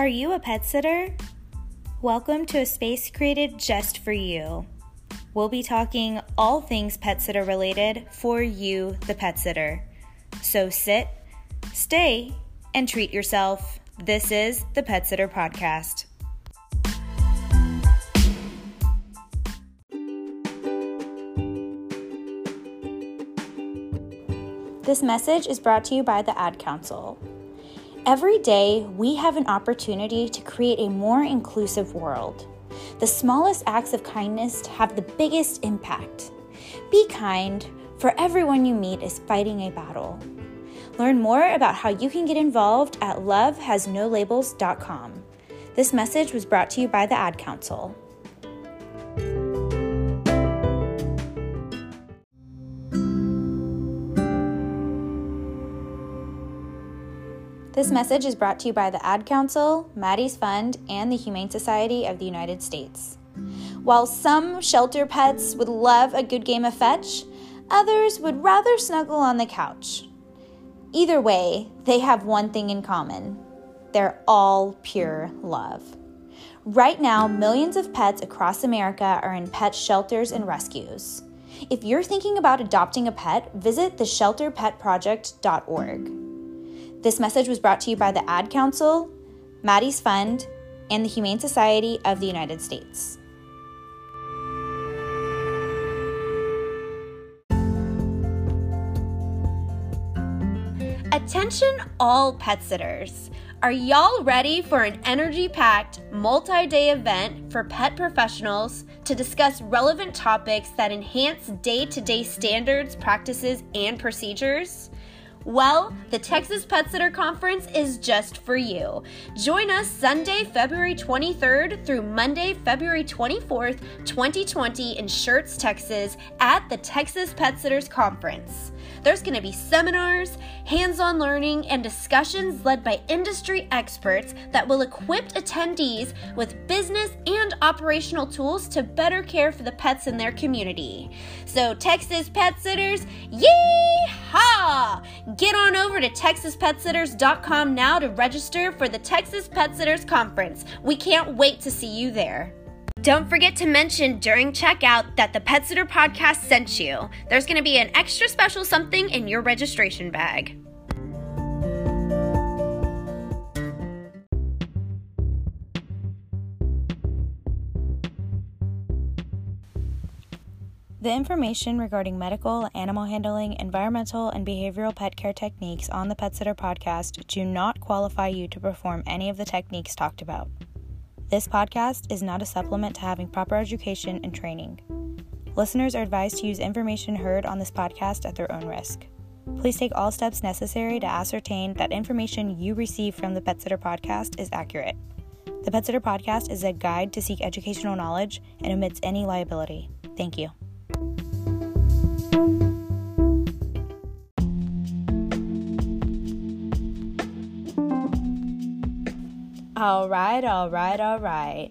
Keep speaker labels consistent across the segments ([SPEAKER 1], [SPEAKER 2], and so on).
[SPEAKER 1] Are you a pet sitter? Welcome to a space created just for you. We'll be talking all things pet sitter related for you, the pet sitter. So sit, stay, and treat yourself. This is the Pet Sitter Podcast. This message is brought to you by the Ad Council. Every day, we have an opportunity to create a more inclusive world. The smallest acts of kindness have the biggest impact. Be kind, for everyone you meet is fighting a battle. Learn more about how you can get involved at lovehasnolabels.com. This message was brought to you by the Ad Council. This message is brought to you by the Ad Council, Maddie's Fund, and the Humane Society of the United States. While some shelter pets would love a good game of fetch, others would rather snuggle on the couch. Either way, they have one thing in common they're all pure love. Right now, millions of pets across America are in pet shelters and rescues. If you're thinking about adopting a pet, visit theshelterpetproject.org. This message was brought to you by the Ad Council, Maddie's Fund, and the Humane Society of the United States.
[SPEAKER 2] Attention, all pet sitters. Are y'all ready for an energy packed, multi day event for pet professionals to discuss relevant topics that enhance day to day standards, practices, and procedures? Well, the Texas Pet Sitter Conference is just for you. Join us Sunday, February 23rd through Monday, February 24th, 2020 in Schertz, Texas at the Texas Pet Sitters Conference. There's going to be seminars, hands on learning, and discussions led by industry experts that will equip attendees with business and operational tools to better care for the pets in their community. So, Texas Pet Sitters, yee-haw! Get on over to texaspetsitters.com now to register for the Texas Pet Sitters Conference. We can't wait to see you there. Don't forget to mention during checkout that the Pet Sitter Podcast sent you. There's going to be an extra special something in your registration bag.
[SPEAKER 1] The information regarding medical, animal handling, environmental, and behavioral pet care techniques on the Pet Sitter podcast do not qualify you to perform any of the techniques talked about. This podcast is not a supplement to having proper education and training. Listeners are advised to use information heard on this podcast at their own risk. Please take all steps necessary to ascertain that information you receive from the Pet Sitter podcast is accurate. The Pet Sitter podcast is a guide to seek educational knowledge and omits any liability. Thank you.
[SPEAKER 2] All right, all right, all right.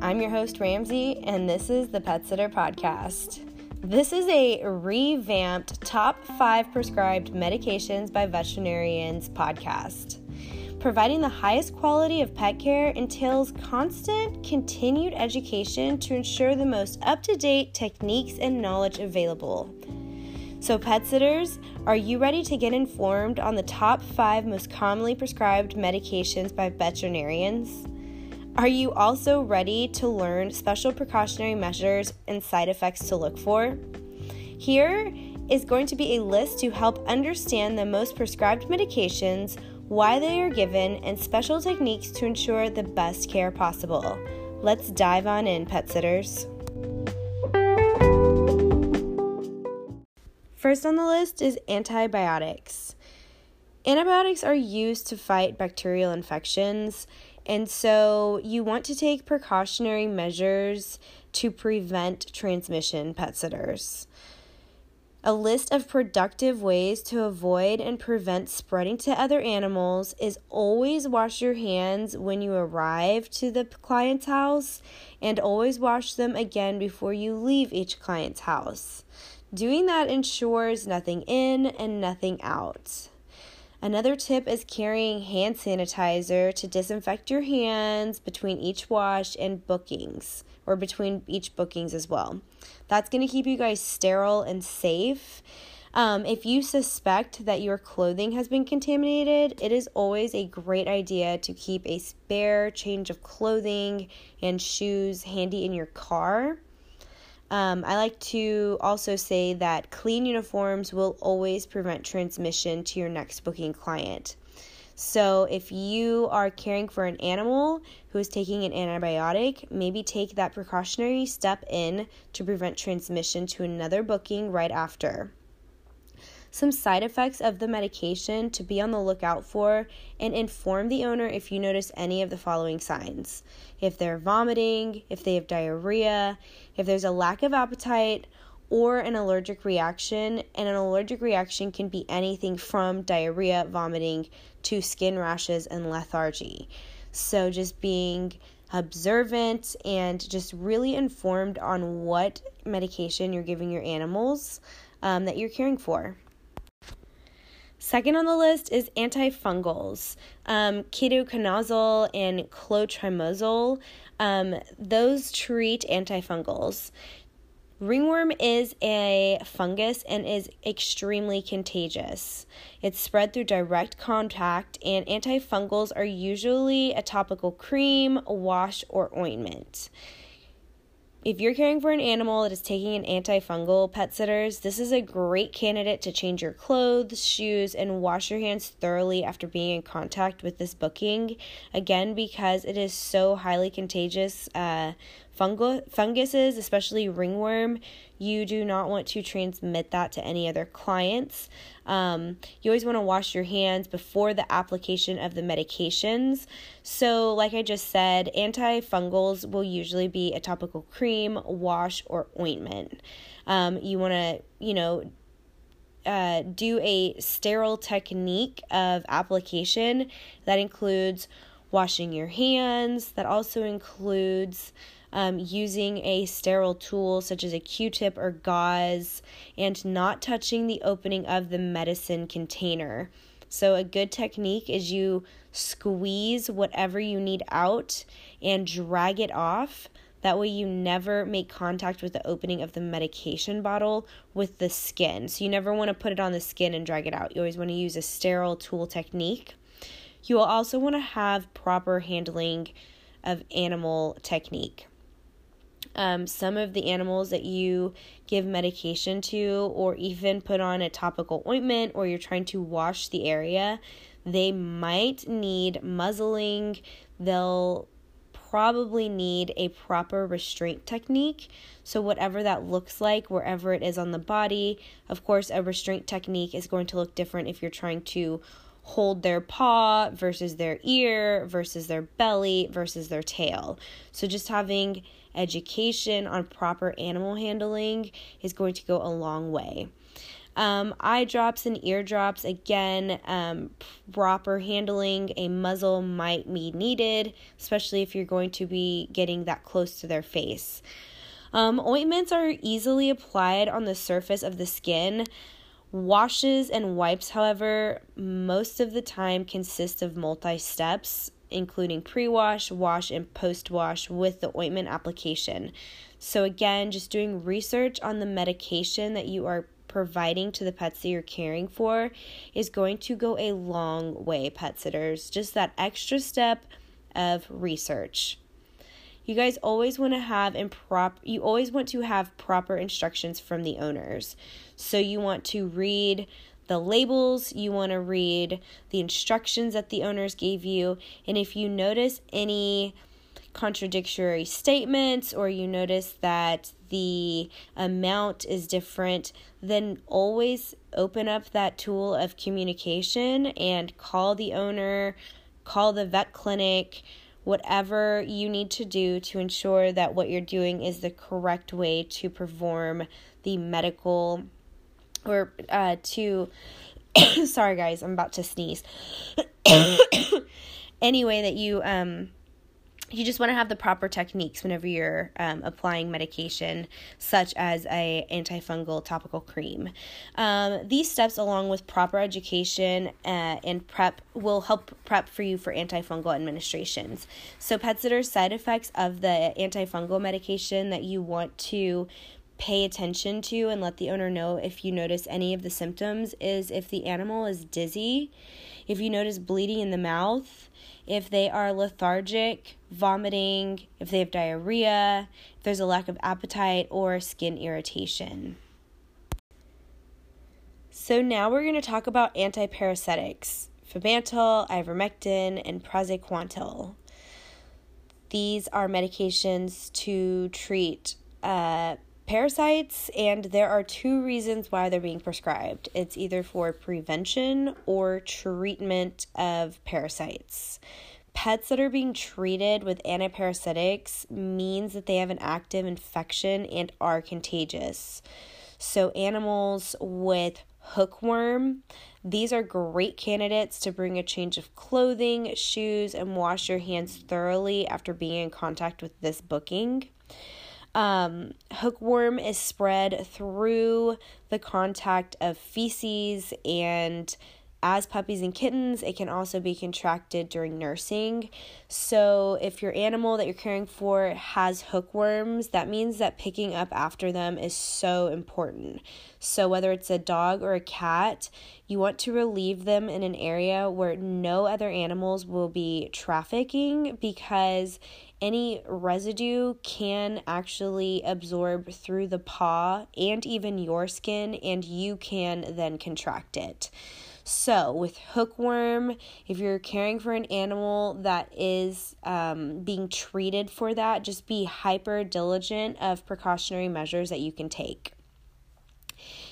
[SPEAKER 2] I'm your host, Ramsey, and this is the Pet Sitter Podcast. This is a revamped top five prescribed medications by veterinarians podcast. Providing the highest quality of pet care entails constant, continued education to ensure the most up to date techniques and knowledge available. So, pet sitters, are you ready to get informed on the top five most commonly prescribed medications by veterinarians? Are you also ready to learn special precautionary measures and side effects to look for? Here is going to be a list to help understand the most prescribed medications, why they are given, and special techniques to ensure the best care possible. Let's dive on in, pet sitters. First on the list is antibiotics. Antibiotics are used to fight bacterial infections, and so you want to take precautionary measures to prevent transmission, pet sitters. A list of productive ways to avoid and prevent spreading to other animals is always wash your hands when you arrive to the client's house and always wash them again before you leave each client's house. Doing that ensures nothing in and nothing out. Another tip is carrying hand sanitizer to disinfect your hands between each wash and bookings, or between each bookings as well. That's going to keep you guys sterile and safe. Um, if you suspect that your clothing has been contaminated, it is always a great idea to keep a spare change of clothing and shoes handy in your car. Um, I like to also say that clean uniforms will always prevent transmission to your next booking client. So, if you are caring for an animal who is taking an antibiotic, maybe take that precautionary step in to prevent transmission to another booking right after some side effects of the medication to be on the lookout for, and inform the owner if you notice any of the following signs. If they're vomiting, if they have diarrhea, if there's a lack of appetite, or an allergic reaction. And an allergic reaction can be anything from diarrhea, vomiting, to skin rashes and lethargy. So just being observant and just really informed on what medication you're giving your animals um, that you're caring for. Second on the list is antifungals, um, ketoconazole and clotrimazole. Um, those treat antifungals. Ringworm is a fungus and is extremely contagious. It's spread through direct contact, and antifungals are usually a topical cream, wash, or ointment. If you're caring for an animal that is taking an antifungal, pet sitters, this is a great candidate to change your clothes, shoes, and wash your hands thoroughly after being in contact with this booking. Again, because it is so highly contagious, uh, fungal funguses, especially ringworm, you do not want to transmit that to any other clients. Um, you always want to wash your hands before the application of the medications. So, like I just said, antifungals will usually be a topical cream, wash, or ointment. Um, you want to, you know, uh, do a sterile technique of application that includes washing your hands, that also includes um, using a sterile tool such as a q tip or gauze, and not touching the opening of the medicine container. So, a good technique is you squeeze whatever you need out and drag it off. That way, you never make contact with the opening of the medication bottle with the skin. So, you never want to put it on the skin and drag it out. You always want to use a sterile tool technique. You will also want to have proper handling of animal technique. Um, some of the animals that you give medication to, or even put on a topical ointment, or you're trying to wash the area, they might need muzzling. They'll probably need a proper restraint technique. So, whatever that looks like, wherever it is on the body, of course, a restraint technique is going to look different if you're trying to hold their paw versus their ear versus their belly versus their tail. So, just having education on proper animal handling is going to go a long way. Um, eye drops and eardrops, again, um, proper handling, a muzzle might be needed, especially if you're going to be getting that close to their face. Um, ointments are easily applied on the surface of the skin. Washes and wipes, however, most of the time consist of multi steps including pre wash, wash, and post wash with the ointment application. So, again, just doing research on the medication that you are providing to the pets that you're caring for is going to go a long way, pet sitters. Just that extra step of research. You guys always want to have improp you always want to have proper instructions from the owners. So you want to read the labels, you want to read the instructions that the owners gave you, and if you notice any contradictory statements or you notice that the amount is different, then always open up that tool of communication and call the owner, call the vet clinic, whatever you need to do to ensure that what you're doing is the correct way to perform the medical or uh, to sorry guys i'm about to sneeze. Anyway that you um you just want to have the proper techniques whenever you're um, applying medication such as a antifungal topical cream. Um, these steps along with proper education uh, and prep will help prep for you for antifungal administrations. So pet sitters side effects of the antifungal medication that you want to pay attention to and let the owner know if you notice any of the symptoms is if the animal is dizzy if you notice bleeding in the mouth if they are lethargic, vomiting, if they have diarrhea, if there's a lack of appetite, or skin irritation. So, now we're going to talk about antiparasitics pyrantel, ivermectin, and praziquantel. These are medications to treat uh, parasites, and there are two reasons why they're being prescribed it's either for prevention or treatment of parasites. Pets that are being treated with antiparasitics means that they have an active infection and are contagious. So, animals with hookworm, these are great candidates to bring a change of clothing, shoes, and wash your hands thoroughly after being in contact with this booking. Um, hookworm is spread through the contact of feces and as puppies and kittens, it can also be contracted during nursing. So, if your animal that you're caring for has hookworms, that means that picking up after them is so important. So, whether it's a dog or a cat, you want to relieve them in an area where no other animals will be trafficking because any residue can actually absorb through the paw and even your skin, and you can then contract it. So, with hookworm, if you're caring for an animal that is um, being treated for that, just be hyper diligent of precautionary measures that you can take.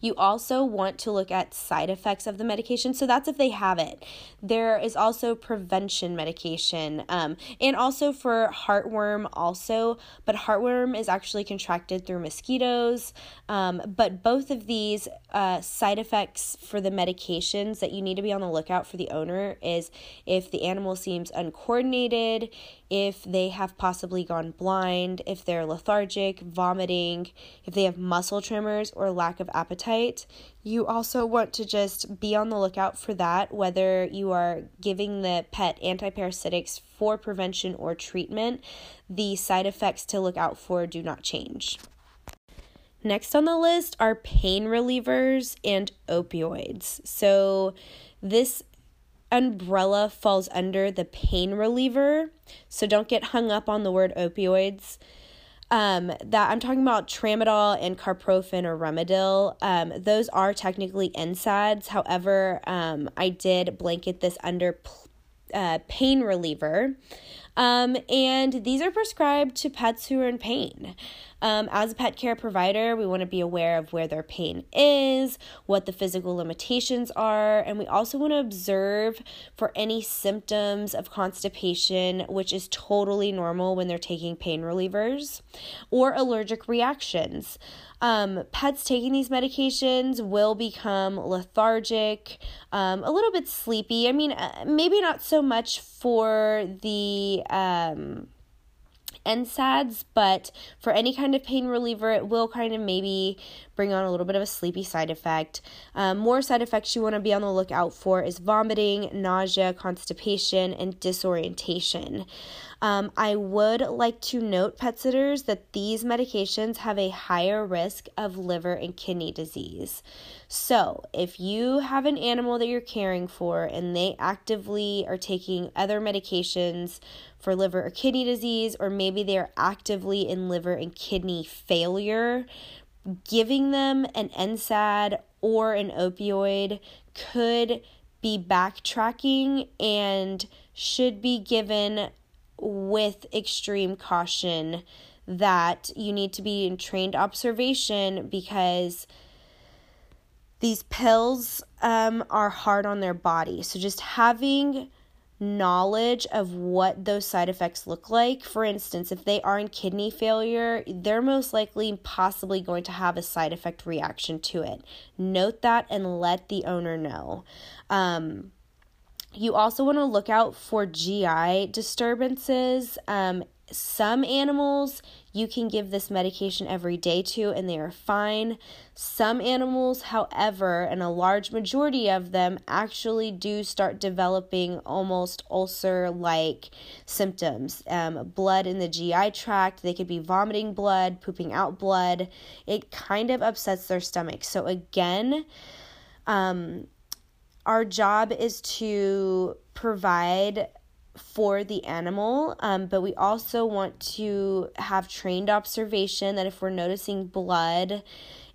[SPEAKER 2] You also want to look at side effects of the medication. So that's if they have it. There is also prevention medication um, and also for heartworm, also, but heartworm is actually contracted through mosquitoes. Um, but both of these uh, side effects for the medications that you need to be on the lookout for the owner is if the animal seems uncoordinated, if they have possibly gone blind, if they're lethargic, vomiting, if they have muscle tremors or lack of appetite. You also want to just be on the lookout for that, whether you are giving the pet antiparasitics for prevention or treatment. The side effects to look out for do not change. Next on the list are pain relievers and opioids. So, this umbrella falls under the pain reliever. So don't get hung up on the word opioids. Um, that I'm talking about tramadol and carprofen or Rimadyl. Um, those are technically NSAIDs. However, um, I did blanket this under uh, pain reliever. Um, and these are prescribed to pets who are in pain. Um, as a pet care provider, we want to be aware of where their pain is, what the physical limitations are, and we also want to observe for any symptoms of constipation, which is totally normal when they're taking pain relievers, or allergic reactions. Um, pets taking these medications will become lethargic, um, a little bit sleepy. I mean, uh, maybe not so much for the. Um, NSAIDs, but for any kind of pain reliever, it will kind of maybe bring on a little bit of a sleepy side effect. Um, more side effects you want to be on the lookout for is vomiting, nausea, constipation, and disorientation. Um, I would like to note, pet sitters, that these medications have a higher risk of liver and kidney disease. So, if you have an animal that you're caring for and they actively are taking other medications for liver or kidney disease, or maybe they are actively in liver and kidney failure, giving them an NSAID or an opioid could be backtracking and should be given with extreme caution that you need to be in trained observation because these pills um, are hard on their body. So just having knowledge of what those side effects look like. For instance, if they are in kidney failure, they're most likely possibly going to have a side effect reaction to it. Note that and let the owner know. Um, You also want to look out for GI disturbances. Um, some animals you can give this medication every day to and they are fine. Some animals, however, and a large majority of them actually do start developing almost ulcer like symptoms. Um, blood in the GI tract, they could be vomiting blood, pooping out blood. It kind of upsets their stomach. So, again, um, our job is to provide for the animal, um, but we also want to have trained observation that if we're noticing blood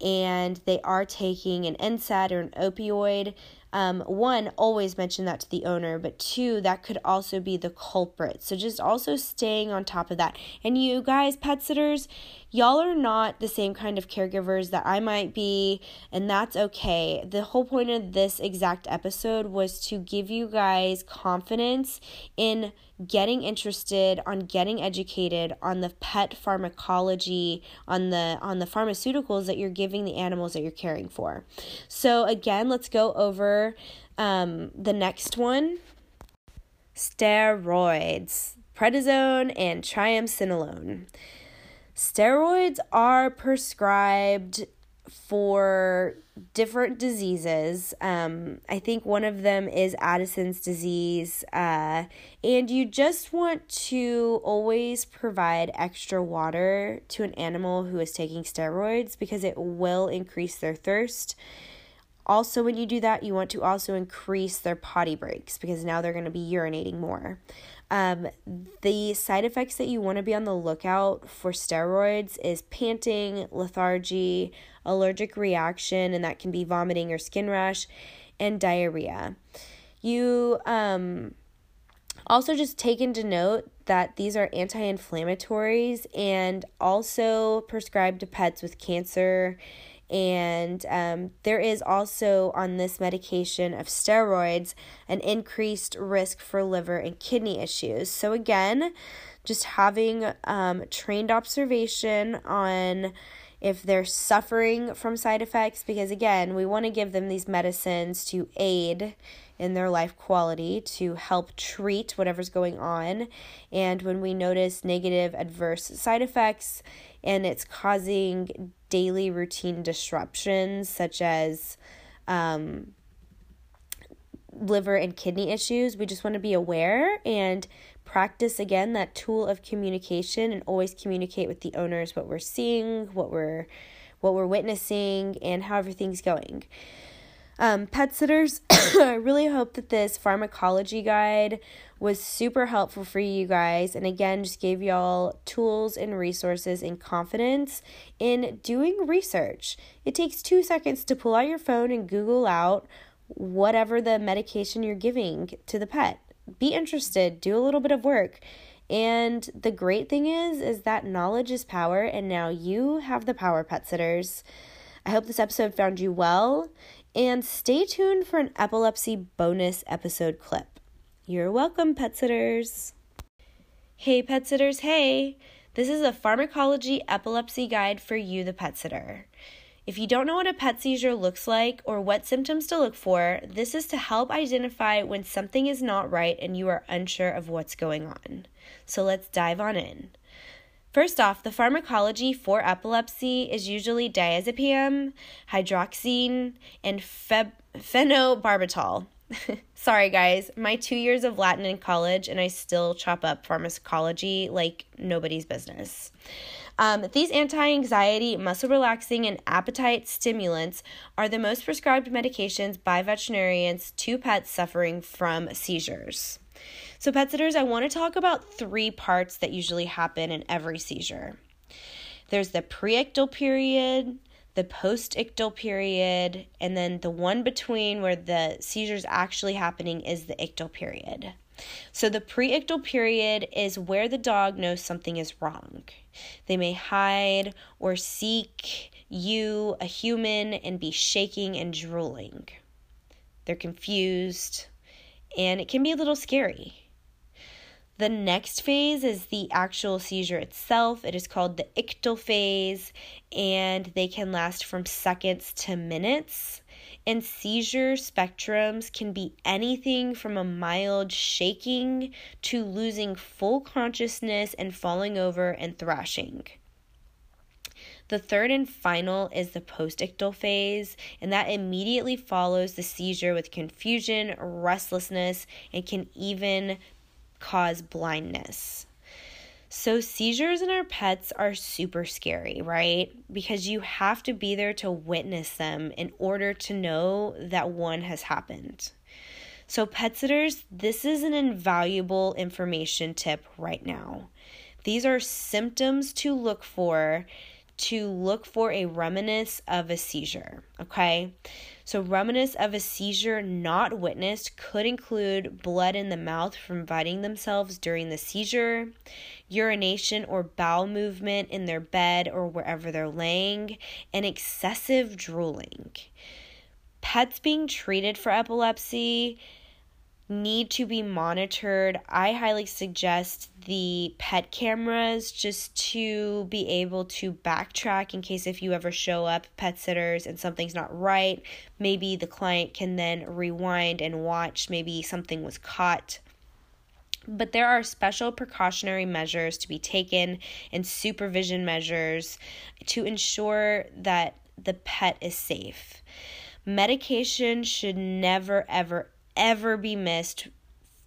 [SPEAKER 2] and they are taking an NSAID or an opioid, um, one, always mention that to the owner, but two, that could also be the culprit. So just also staying on top of that. And you guys, pet sitters, y'all are not the same kind of caregivers that I might be, and that's okay. The whole point of this exact episode was to give you guys confidence in getting interested on getting educated on the pet pharmacology on the on the pharmaceuticals that you're giving the animals that you're caring for. So again let's go over um, the next one. Steroids prednisone and triamcinolone steroids are prescribed for different diseases. Um, I think one of them is Addison's disease. Uh, and you just want to always provide extra water to an animal who is taking steroids because it will increase their thirst. Also, when you do that, you want to also increase their potty breaks because now they're going to be urinating more. Um, the side effects that you want to be on the lookout for steroids is panting, lethargy, allergic reaction, and that can be vomiting or skin rash, and diarrhea. You um, also just take into note that these are anti inflammatories and also prescribed to pets with cancer and um, there is also on this medication of steroids an increased risk for liver and kidney issues. So, again, just having um, trained observation on if they're suffering from side effects, because again, we want to give them these medicines to aid in their life quality to help treat whatever's going on. And when we notice negative adverse side effects and it's causing daily routine disruptions such as um, liver and kidney issues, we just want to be aware and practice again that tool of communication and always communicate with the owners what we're seeing, what we're what we're witnessing and how everything's going. Um, pet sitters, I really hope that this pharmacology guide was super helpful for you guys. And again, just gave y'all tools and resources and confidence in doing research. It takes two seconds to pull out your phone and Google out whatever the medication you're giving to the pet. Be interested, do a little bit of work. And the great thing is is that knowledge is power and now you have the power pet sitters. I hope this episode found you well and stay tuned for an epilepsy bonus episode clip. You're welcome, pet sitters. Hey, pet sitters, hey! This is a pharmacology epilepsy guide for you, the pet sitter. If you don't know what a pet seizure looks like or what symptoms to look for, this is to help identify when something is not right and you are unsure of what's going on. So let's dive on in. First off, the pharmacology for epilepsy is usually diazepam, hydroxine, and feb- phenobarbital. Sorry, guys, my two years of Latin in college, and I still chop up pharmacology like nobody's business. Um, these anti anxiety, muscle relaxing, and appetite stimulants are the most prescribed medications by veterinarians to pets suffering from seizures. So, pet sitters, I want to talk about three parts that usually happen in every seizure. There's the preictal period, the postictal period, and then the one between where the seizure is actually happening is the ictal period. So, the preictal period is where the dog knows something is wrong. They may hide or seek you, a human, and be shaking and drooling. They're confused, and it can be a little scary. The next phase is the actual seizure itself. It is called the ictal phase, and they can last from seconds to minutes. And seizure spectrums can be anything from a mild shaking to losing full consciousness and falling over and thrashing. The third and final is the postictal phase, and that immediately follows the seizure with confusion, restlessness, and can even cause blindness. So, seizures in our pets are super scary, right? Because you have to be there to witness them in order to know that one has happened. So, pet sitters, this is an invaluable information tip right now. These are symptoms to look for to look for a reminiscence of a seizure, okay? So, reminiscence of a seizure not witnessed could include blood in the mouth from biting themselves during the seizure, urination or bowel movement in their bed or wherever they're laying, and excessive drooling. Pets being treated for epilepsy need to be monitored. I highly suggest the pet cameras just to be able to backtrack in case if you ever show up pet sitters and something's not right, maybe the client can then rewind and watch maybe something was caught. But there are special precautionary measures to be taken and supervision measures to ensure that the pet is safe. Medication should never, ever, ever be missed,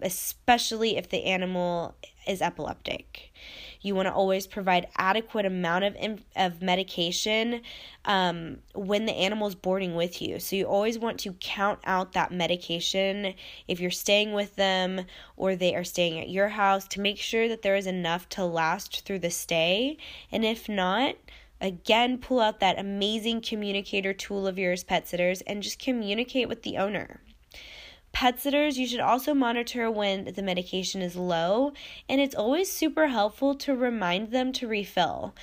[SPEAKER 2] especially if the animal is epileptic. You want to always provide adequate amount of of medication um, when the animal is boarding with you. So you always want to count out that medication if you're staying with them or they are staying at your house to make sure that there is enough to last through the stay. And if not, again, pull out that amazing communicator tool of yours, pet sitters, and just communicate with the owner. Pet sitters, you should also monitor when the medication is low, and it's always super helpful to remind them to refill.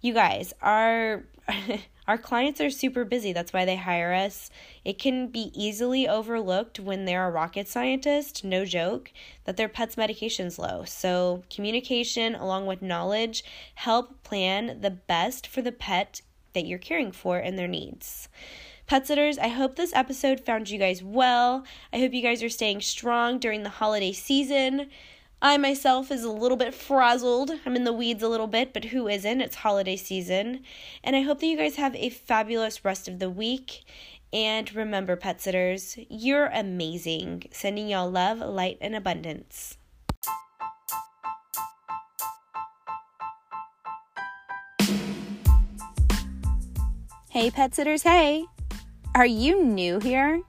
[SPEAKER 2] You guys, our our clients are super busy. That's why they hire us. It can be easily overlooked when they're a rocket scientist, no joke, that their pet's medication's low. So, communication along with knowledge help plan the best for the pet that you're caring for and their needs. Pet sitters, I hope this episode found you guys well. I hope you guys are staying strong during the holiday season. I myself is a little bit frazzled. I'm in the weeds a little bit, but who isn't? It's holiday season. And I hope that you guys have a fabulous rest of the week. And remember, pet sitters, you're amazing. Sending y'all love, light, and abundance.
[SPEAKER 1] Hey, pet sitters, hey! Are you new here?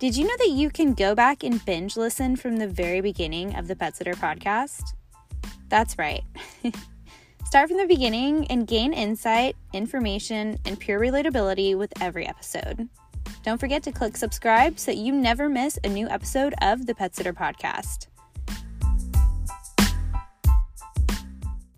[SPEAKER 1] Did you know that you can go back and binge listen from the very beginning of the Pet Sitter podcast? That's right. Start from the beginning and gain insight, information, and pure relatability with every episode. Don't forget to click subscribe so that you never miss a new episode of the Pet Sitter podcast.